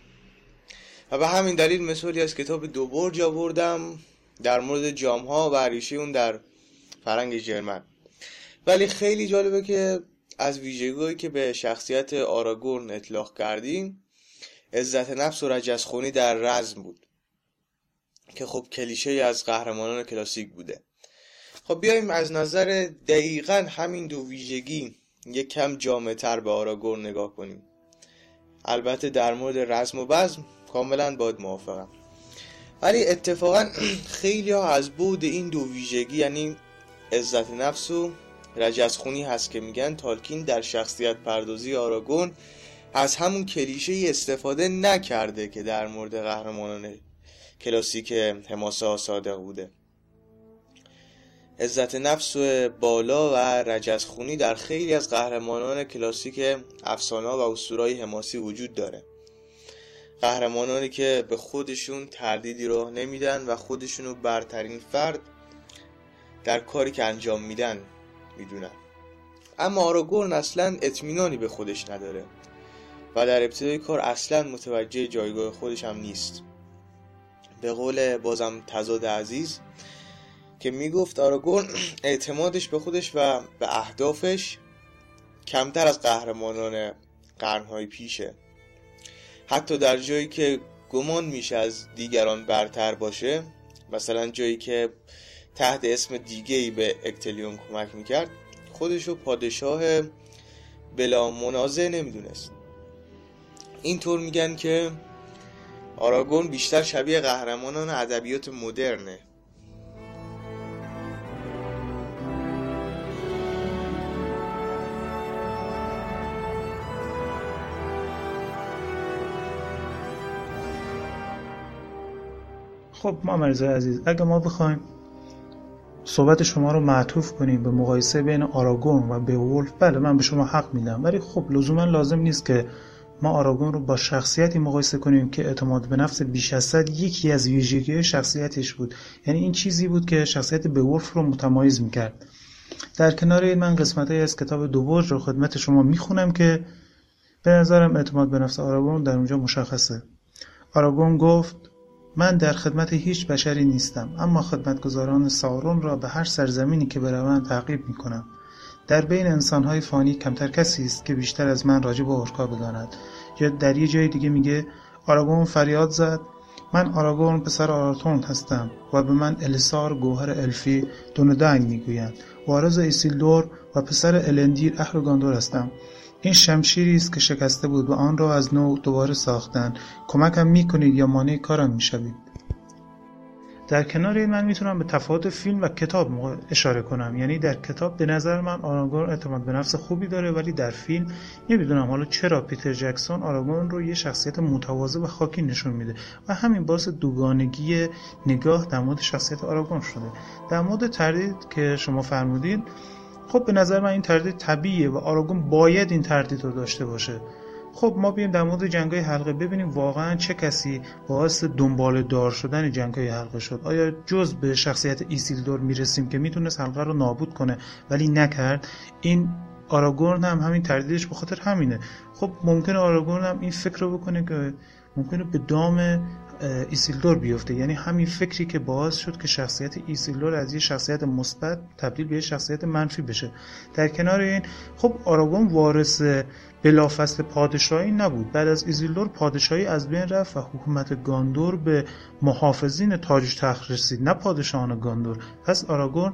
و به همین دلیل مثالی از کتاب دو برج آوردم در مورد جام ها و ریشه اون در فرنگ جرمن. ولی خیلی جالبه که از ویژگی که به شخصیت آراگورن اطلاق کردیم عزت نفس و رجزخونی در رزم بود که خب کلیشه از قهرمانان کلاسیک بوده. خب بیایم از نظر دقیقا همین دو ویژگی یک کم جامعه تر به آراگورن نگاه کنیم. البته در مورد رزم و بزم کاملا باید موافقم. ولی اتفاقا خیلی ها از بود این دو ویژگی یعنی عزت نفس و رجزخونی هست که میگن تالکین در شخصیت پردازی آراگون از همون کلیشه استفاده نکرده که در مورد قهرمانان کلاسیک حماسه صادق بوده. عزت نفس و بالا و رجزخونی در خیلی از قهرمانان کلاسیک افسانه و اسطورهای حماسی وجود داره. قهرمانانی که به خودشون تردیدی راه نمیدن و خودشونو برترین فرد در کاری که انجام میدن می‌دونن. اما آراگورن اصلا اطمینانی به خودش نداره و در ابتدای کار اصلا متوجه جایگاه خودش هم نیست. به قول بازم تزاد عزیز که می‌گفت آراگورن اعتمادش به خودش و به اهدافش کمتر از قهرمانان قرنهای پیشه. حتی در جایی که گمان میشه از دیگران برتر باشه مثلا جایی که تحت اسم دیگه ای به اکتلیون کمک می‌کرد خودشو پادشاه بلا منازه نمی‌دونست. اینطور میگن که آراگون بیشتر شبیه قهرمانان ادبیات مدرنه. خب ما عزیز اگه ما بخوایم صحبت شما رو معطوف کنیم به مقایسه بین آراگون و بیولف بله من به شما حق میدم. ولی خب لزوما لازم نیست که ما آراگون رو با شخصیتی مقایسه کنیم که اعتماد به نفس بیش از صد یکی از ویژگی شخصیتش بود. یعنی این چیزی بود که شخصیت بیولف رو متمایز می‌کرد. در کنار این من قسمت از کتاب دو رو خدمت شما می‌خونم که به نظرم اعتماد به نفس آراگون در اونجا مشخصه. آراگورن گفت من در خدمت هیچ بشری نیستم اما خدمتگزاران سارون را به هر سرزمینی که بروند تعقیب می کنم در بین انسانهای فانی کمتر کسی است که بیشتر از من راجع به اورکا بداند. یا در یه جای دیگه میگه آراگورن فریاد زد. من آراگورن پسر آراتورن هستم و به من الیسار گوهر الفی دونه‌داین می‌گویند. وارث ایسیلدور و پسر الندیل اهل گاندور هستم. این شمشیری است که شکسته بود و آن را از نو دوباره ساختن کمکم می‌کنید یا مانع کارم می‌شوید؟ در کنار این من می‌تونم به تفاوت فیلم و کتاب اشاره کنم. یعنی در کتاب به نظر من آراگون اعتماد به نفس خوبی داره ولی در فیلم نمی‌دونم حالا چرا پیتر جکسون آراگون رو یه شخصیت متواضع و خاکی نشون میده و همین باعث دوگانگی نگاه در مورد شخصیت آراگون شده. در مورد تردید که شما فرمودید خب به نظر من این تردید طبیعیه و آراگورن باید این تردید رو داشته باشه. خب ما بیایم در مورد جنگ های حلقه ببینیم واقعا چه کسی باعث دنبال دار شدن جنگ های حلقه شد. آیا جز به شخصیت ایسیلدور می‌رسیم که می‌تونست حلقه رو نابود کنه ولی نکرد؟ این آراگورن هم همین تردیدش به خاطر همینه. خب ممکنه آراگورن هم این فکر رو بکنه که ممکنه به دام ایسیلدور بیفته. یعنی همین فکری که باعث شد که شخصیت ایسیلدور از یه شخصیت مثبت تبدیل به یه شخصیت منفی بشه. در کنار این خب آراگورن وارث بلافصل پادشاهی نبود. بعد از ایسیلدور پادشاهی از بین رفت و حکومت گاندور به محافظین تاج تخت رسید. نه پادشاهان گاندور. پس آراگورن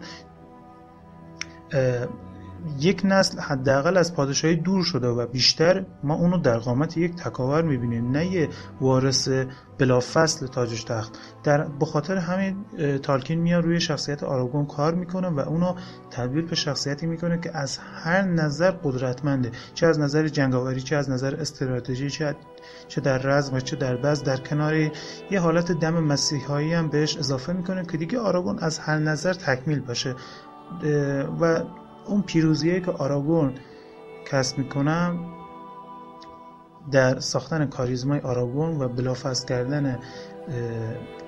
یک نسل حداقل از پادشاهی دور شده و بیشتر ما اونو در قامت یک تکاور می‌بینیم نه یه وارث بلافصل تاج تخت. در بخاطر همین تالکین میاد روی شخصیت آراگون کار می‌کنه و اونو تبدیل به شخصیتی می‌کنه که از هر نظر قدرتمنده. چه از نظر جنگاوری چه از نظر استراتژی چه چه در رزم و چه در بز در کنار یه حالت دم مسیحایی هم بهش اضافه می‌کنه که دیگه آراگون از هر نظر تکمیل باشه. و اون پیروزیه که آراگون کسب می‌کنم در ساختن کاریزمای آراگون و بلافاست کردن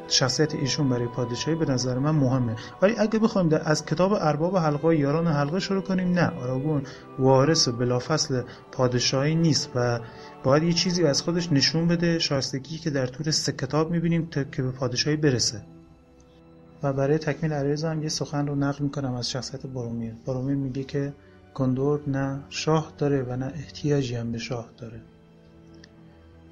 شخصیت ایشون برای پادشاهی به نظر من مهمه. ولی اگه بخوایم از کتاب ارباب حلقه یاران حلقه شروع کنیم نه آراگون وارث بلافصل پادشاهی نیست و باید یه چیزی از خودش نشون بده شایستگی که در طول سه کتاب می‌بینیم تا که به پادشاهی برسه. و برای تکمیل عریضم یه سخن رو نقل می‌کنم از شخصیت برومیر. برومیر میگه که گندور نه شاه داره و نه احتیاجی هم به شاه داره.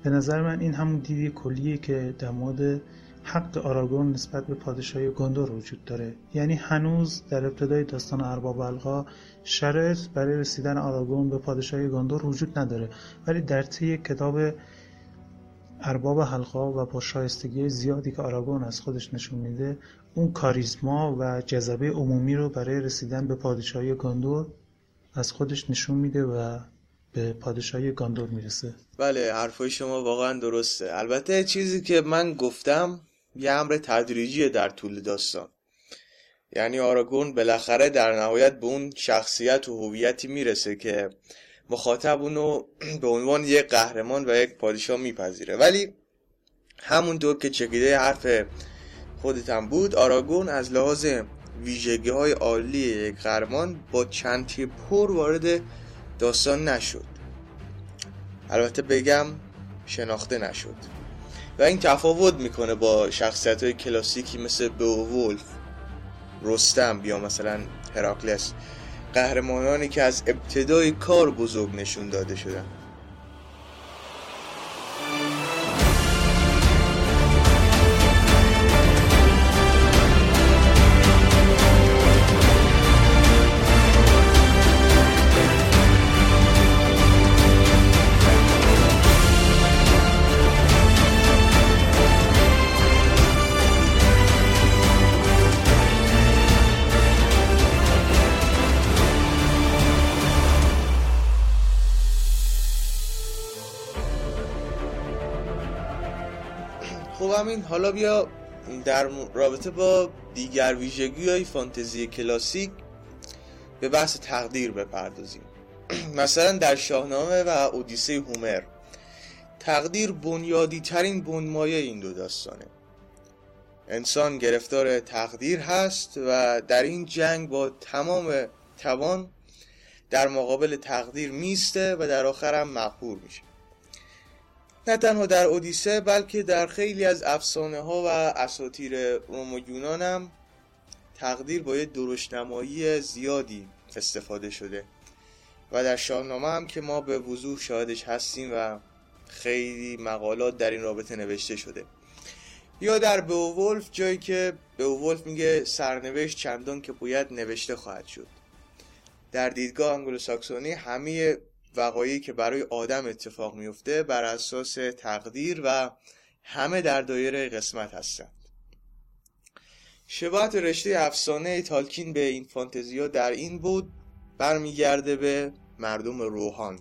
به نظر من این همون دیدی کلیه که در مورد حق آراگون نسبت به پادشاهی گندور وجود داره. یعنی هنوز در ابتدای داستان ارباب الغا شرط برای رسیدن آراگون به پادشاهی گندور وجود نداره. ولی در طی کتاب ارباب حلقا و با شایستگی زیادی که آراگون از خودش نشون میده اون کاریزما و جذبه عمومی رو برای رسیدن به پادشاهی گاندور از خودش نشون میده و به پادشاهی گاندور می‌رسه. بله حرفای شما واقعا درسته. البته چیزی که من گفتم یه امر تدریجیه در طول داستان. یعنی آراگون بالاخره در نهایت به اون شخصیت و هویتی می‌رسه که مخاطب اونو به عنوان یک قهرمان و یک پادشاه میپذیره. ولی همونطور که چکیده حرف خودتم بود آراگون از لحاظ ویژگی های عالی قهرمان با چند پر وارد داستان نشد. البته بگم شناخته نشد. و این تفاوت می‌کنه با شخصیت های کلاسیکی مثل بوولف رستم یا مثلا هراکلس قهرمانانی که از ابتدای کار بزرگ نشون داده شدن. همین حالا بیا در رابطه با دیگر ویژگی های فانتزی کلاسیک به بحث تقدیر بپردازیم. مثلا در شاهنامه و اودیسه هومر تقدیر بنیادی ترین بنمایه این دو داستانه. انسان گرفتار تقدیر هست و در این جنگ با تمام توان در مقابل تقدیر میسته و در آخر هم مقهور میشه. نه تنها در اودیسه بلکه در خیلی از افسانه ها و اساطیر روم و یونان هم تقدیر با یه درشنمایی زیادی استفاده شده. و در شاهنامه هم که ما به وضوح شاهدش هستیم و خیلی مقالات در این رابطه نوشته شده. یا در بئوولف جایی که بئوولف میگه سرنوشت چندان که باید نوشته خواهد شد. در دیدگاه انگلو ساکسونی همه وقایعی که برای آدم اتفاق میفته بر اساس تقدیر و همه در دایره قسمت هستند. شباهت رشته افسانه تالکین به این فانتزیا در این بود برمیگرده به مردم روحان.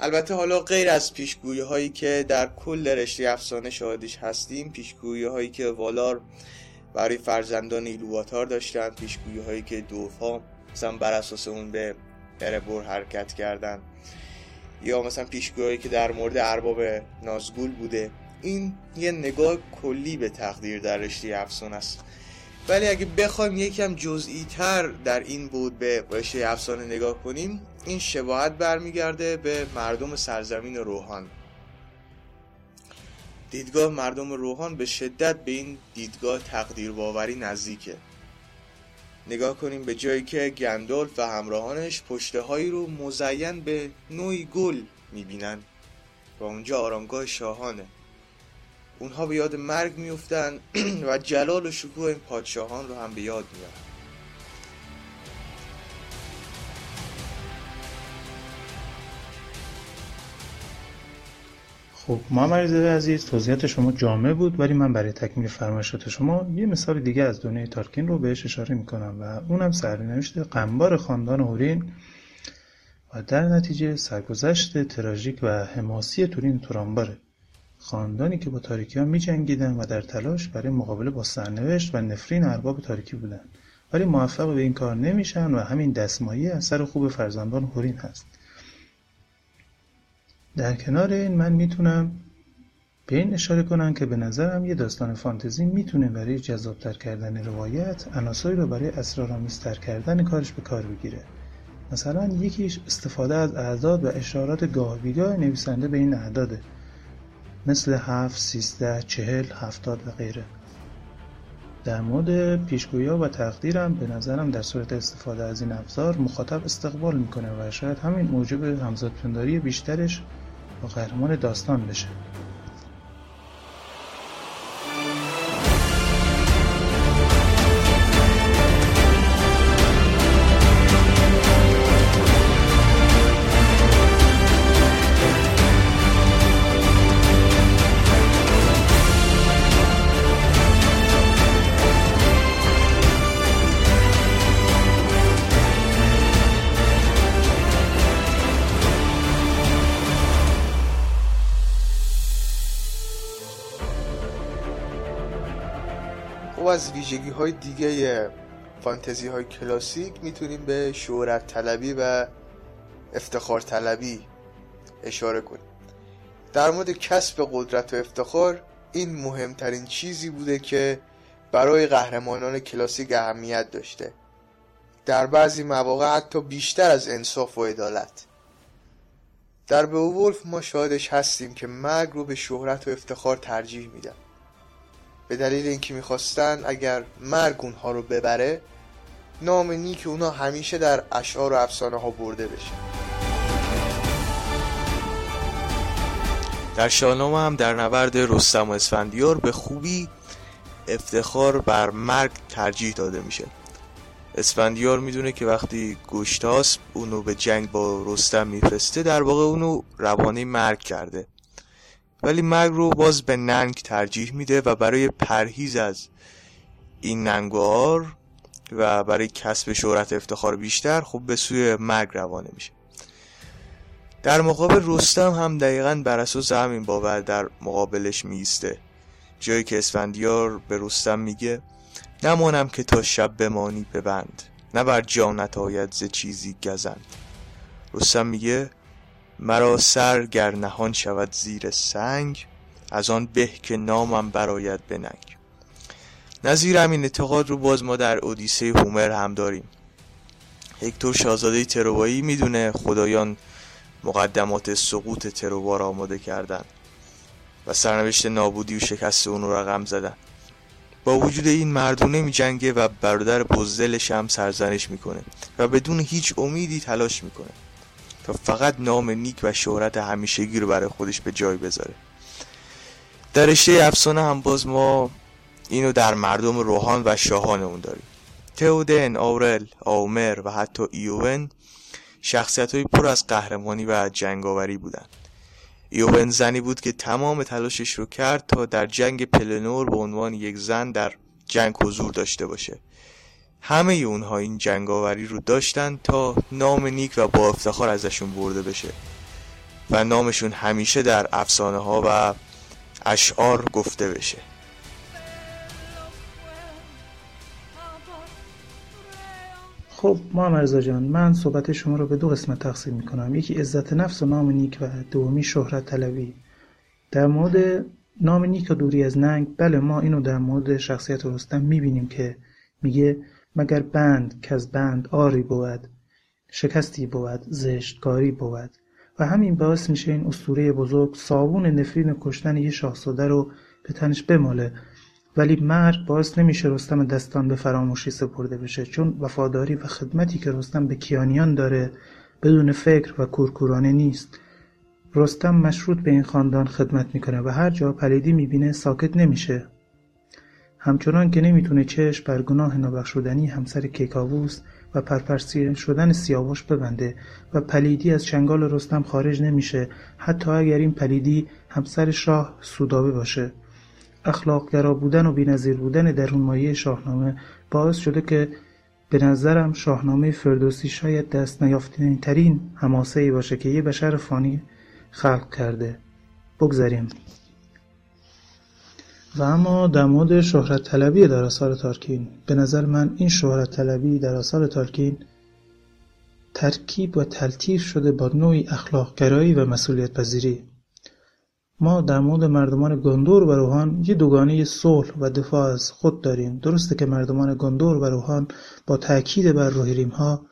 البته حالا غیر از پیشگویی هایی که در کل رشته افسانه شاهدش هستیم پیشگویی هایی که والار برای فرزندان ایلواتار داشتن پیشگویی هایی که دوفا مثلا بر اساس اون به بربور حرکت کردن. یا مثلا پیشگویی که در مورد ارباب نازگول بوده. این یه نگاه کلی به تقدیر در رشته افسانه است. ولی اگه بخوایم یکم جزئی تر در این بود به رشته افسانه نگاه کنیم این شباهت برمیگرده به مردم سرزمین روحان. دیدگاه مردم روحان به شدت به این دیدگاه تقدیر باوری نزدیکه. نگاه کنیم به جایی که گندالف و همراهانش پشته هایی رو مزین به نوعی گل می‌بینن. و اونجا آرامگاه شاهانه. اونها به یاد مرگ میفتن و جلال و شکوه این پادشاهان رو هم به یاد میارن خب محمد رضا عزیز توضیحات شما جامع بود ولی من برای تکمیل فرمایشات شما یه مثال دیگه از دنیای تارکین رو بهش اشاره می‌کنم و اونم سرنوشت قنبار خاندان هورین و در نتیجه سرگذشت تراژیک و حماسی تورین تورانباره خاندانی که با تاریکی ها می جنگیدن و در تلاش برای مقابله با سرنوشت و نفرین ارباب تاریکی بودن. ولی موفق به این کار نمیشن و همین دستمایی اثر خوب فرزندان هورین هست. در کنار این من می‌تونم به این اشاره کنم که به نظرم یه داستان فانتزی می‌تونه برای جذابتر کردن روایت عناصری رو برای اسرارآمیزتر کردن کارش به کار بگیره. مثلا یکیش استفاده از اعداد و اشارات گاه نویسنده به این اعداده. مثل هفت، سیزده، چهل، هفتاد و غیره. در مورد پیشگویا و تقدیرم به نظرم در صورت استفاده از این ابزار مخاطب استقبال می‌کنه و شاید همین موجب همزادپنداری بیشترش قهرمان داستان بشه. از ویژگی های دیگه فانتزی های کلاسیک می‌تونیم به شهرت طلبی و افتخار طلبی اشاره کنیم. در مورد کسب قدرت و افتخار این مهمترین چیزی بوده که برای قهرمانان کلاسیک اهمیت داشته. در بعضی مواقع حتی بیشتر از انصاف و عدالت. در بئوولف ما شاهدش هستیم که مرگ رو به شهرت و افتخار ترجیح میدن. به دلیل اینکه می‌خواستن اگر مرگ اونها رو ببره نام نیک اونا همیشه در اشعار و افسانه ها برده بشه. در شاهنامه هم در نبرد رستم و اسفندیار به خوبی افتخار بر مرگ ترجیح داده میشه. اسفندیار می‌دونه که وقتی گشتاسب اونو به جنگ با رستم میفرسته در واقع اونو روانه مرگ کرده. ولی مرگ رو باز به ننگ ترجیح میده و برای پرهیز از این ننگوار و برای کسب شهرت افتخار بیشتر خب به سوی مرگ روانه میشه. در مقابل رستم هم دقیقا بر اساس همین باور در مقابلش میسته جایی که اسفندیار به رستم میگه نمانم که تا شب بمانی ببند نه بر جانت آید ز چیزی گزند. رستم میگه مرا سر گر نهان شود زیر سنگ از آن به که نامم براید به ننگ. نظیر همین اعتقاد رو باز ما در اودیسه هومر هم داریم. هکتور شاهزاده تروایی می‌دونه خدایان مقدمات سقوط تروبا را آماده کردن و سرنوشت نابودی و شکست اون رو رقم زدن. با وجود این مردونه می جنگه و برادر بزدلش هم سرزنش می‌کنه و بدون هیچ امیدی تلاش می‌کنه. تا فقط نام نیک و شهرت همیشگی رو برای خودش به جای بذاره. در رشته افسانه هم باز ما اینو در مردم روحان و شاهان اون داریم. تئودن، آورل، آومر و حتی ایوون شخصیت های پر از قهرمانی و جنگاوری بودند. ایوون زنی بود که تمام تلاشش رو کرد تا در جنگ پلنور به عنوان یک زن در جنگ حضور داشته باشه. همه اونها این جنگاوری رو داشتن تا نام نیک و با افتخار ازشون برده بشه. و نامشون همیشه در افسانه ها و اشعار گفته بشه. خب محمد جان من صحبت شما رو به دو قسمت تقسیم می‌کنم. یکی عزت نفس و نام نیک و دومی شهرت طلبی. در مورد نام نیک و دوری از ننگ بله ما اینو در مورد شخصیت رستم می‌بینیم که میگه مگر بند که از بند آری بود شکستی بود زشتکاری بود. و همین باعث میشه این اسطوره بزرگ صابون نفرین کشتن یه شاهزاده رو به تنش بماله. ولی مرگ باعث نمیشه رستم دستان به فراموشی سپرده بشه چون وفاداری و خدمتی که رستم به کیانیان داره بدون فکر و کورکورانه نیست. رستم مشروط به این خاندان خدمت می‌کنه و هر جا پلیدی می‌بینه ساکت نمیشه. همچنان که نمی‌تونه چشم بر گناه نابخشودنی همسر کیکاووس و پرپر شدن سیاوش ببنده و پلیدی از چنگال رستم خارج نمیشه حتی اگر این پلیدی همسر شاه سودابه باشه. اخلاقگرا بودن و بینظیر بودن درون مایه شاهنامه باعث شده که به نظرم شاهنامه فردوسی شاید دست نیافتنی ترین هماسه ای باشه که یه بشر فانی خلق کرده. بگذاریم و اما در مورد شهرت طلبی در آثار تارکین به نظر من این شهرت طلبی در آثار تارکین ترکیب و تلتیف شده با نوعی اخلاق گرایی و مسئولیت پذیری ما در مورد مردمان گندور و روحان یه دوگانه صلح و دفاع از خود داریم. درسته که مردمان گندور و روحان با تأکید بر ها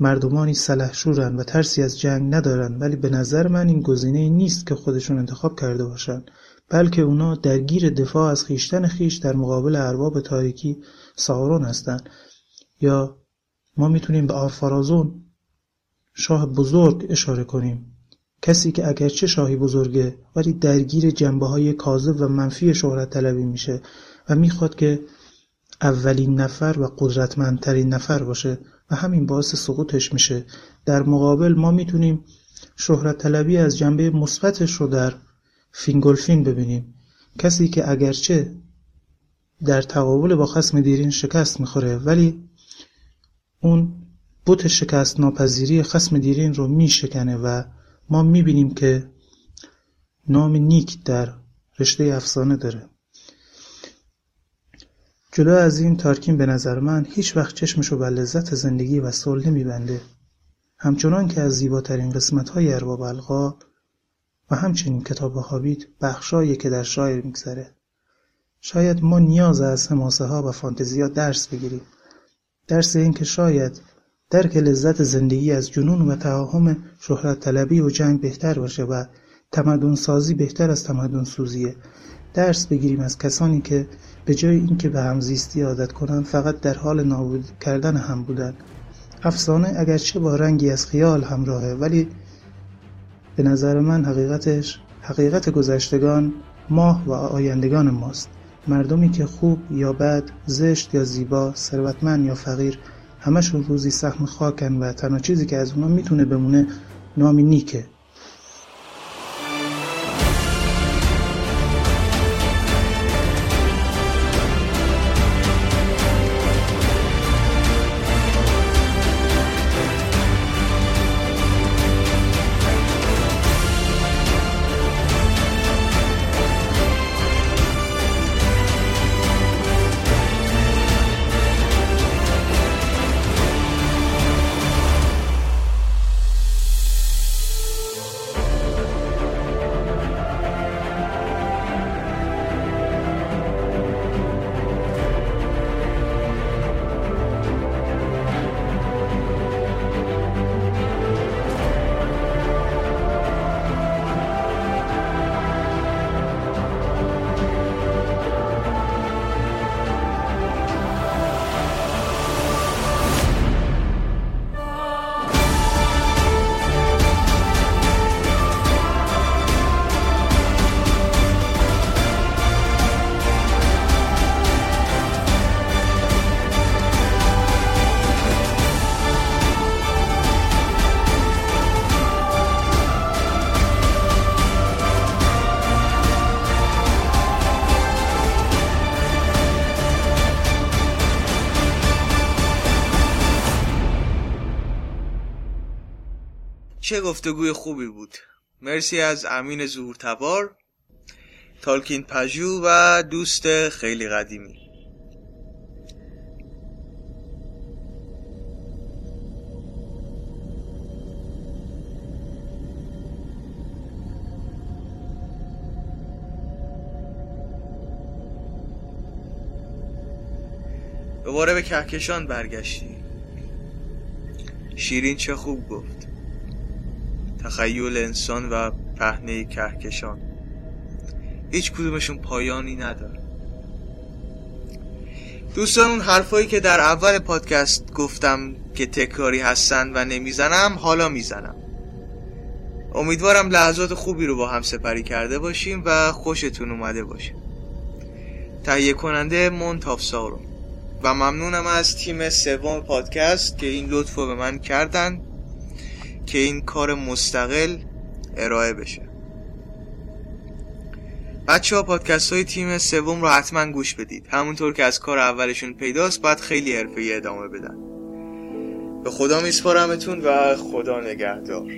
مردمانی سلحشورن و ترسی از جنگ ندارن ولی به نظر من این گزینه نیست که خودشون انتخاب کرده باشن. بلکه اونا درگیر دفاع از خیشتن خیش در مقابل ارباب تاریکی سارون هستند یا ما می‌تونیم به آرفارازون شاه بزرگ اشاره کنیم. کسی که اگرچه شاهی بزرگه ولی درگیر جنبه های کاذب و منفی شهرت طلبی میشه و می‌خواد که اولین نفر و قدرتمندترین نفر باشه و همین باعث سقوطش میشه. در مقابل ما می‌تونیم شهرت طلبی از جنبه مثبتش رو در فینگولفین ببینیم. کسی که اگرچه در تقابل با خسم دیرین شکست می‌خوره ولی اون بوت شکست ناپذیری خسم دیرین رو میشکنه و ما می‌بینیم که نام نیک در رشته افسانه داره. جلو از این تارکین به نظر من هیچ وقت چشمشو بر لذت زندگی و صلح نمیبنده. همچنان که از زیباترین قسمت های ارباب القا و همچنین کتاب هابیت بخشایی که در شاعر میگذره. شاید ما نیاز از حماسه ها و فانتزیا درس بگیریم. درس این که شاید درک لذت زندگی از جنون و توهم شهرت طلبی و جنگ بهتر باشه و تمدن سازی بهتر از تمدن سوزیه درس بگیریم از کسانی که به جای اینکه به همزیستی عادت کنند فقط در حال نابود کردن هم بودن افسانه اگرچه با رنگی از خیال همراهه ولی به نظر من حقیقتش حقیقت گذشتگان ماه و آیندگان ماست. مردمی که خوب یا بد زشت یا زیبا ثروتمند یا فقیر همشون روزی سهم خاکن و تنها چیزی که از اونا می‌تونه بمونه نامی نیکه. چه گفتگوی خوبی بود. مرسی از امین زور تبار تالکین پژو و دوست خیلی قدیمی. دوباره به کهکشان برگشتی شیرین چه خوب گفت. تخیل انسان و پهنه کهکشان. هیچ کدومشون پایانی نداره دوستان اون حرفایی که در اول پادکست گفتم که تکراری هستن و نمی‌زنم حالا می‌زنم. امیدوارم لحظات خوبی رو با هم سپری کرده باشیم و خوشتون اومده باشه. تهیه کننده مونتاف سارو و ممنونم از تیم سوم پادکست که این لطف رو به من کردن. که این کار مستقل ارائه بشه. بچه ها پادکست های تیم سوم رو حتما گوش بدید. همونطور که از کار اولشون پیداست باید خیلی حرفه ادامه بدن. به خدا میسپارمتون و خدا نگهدار.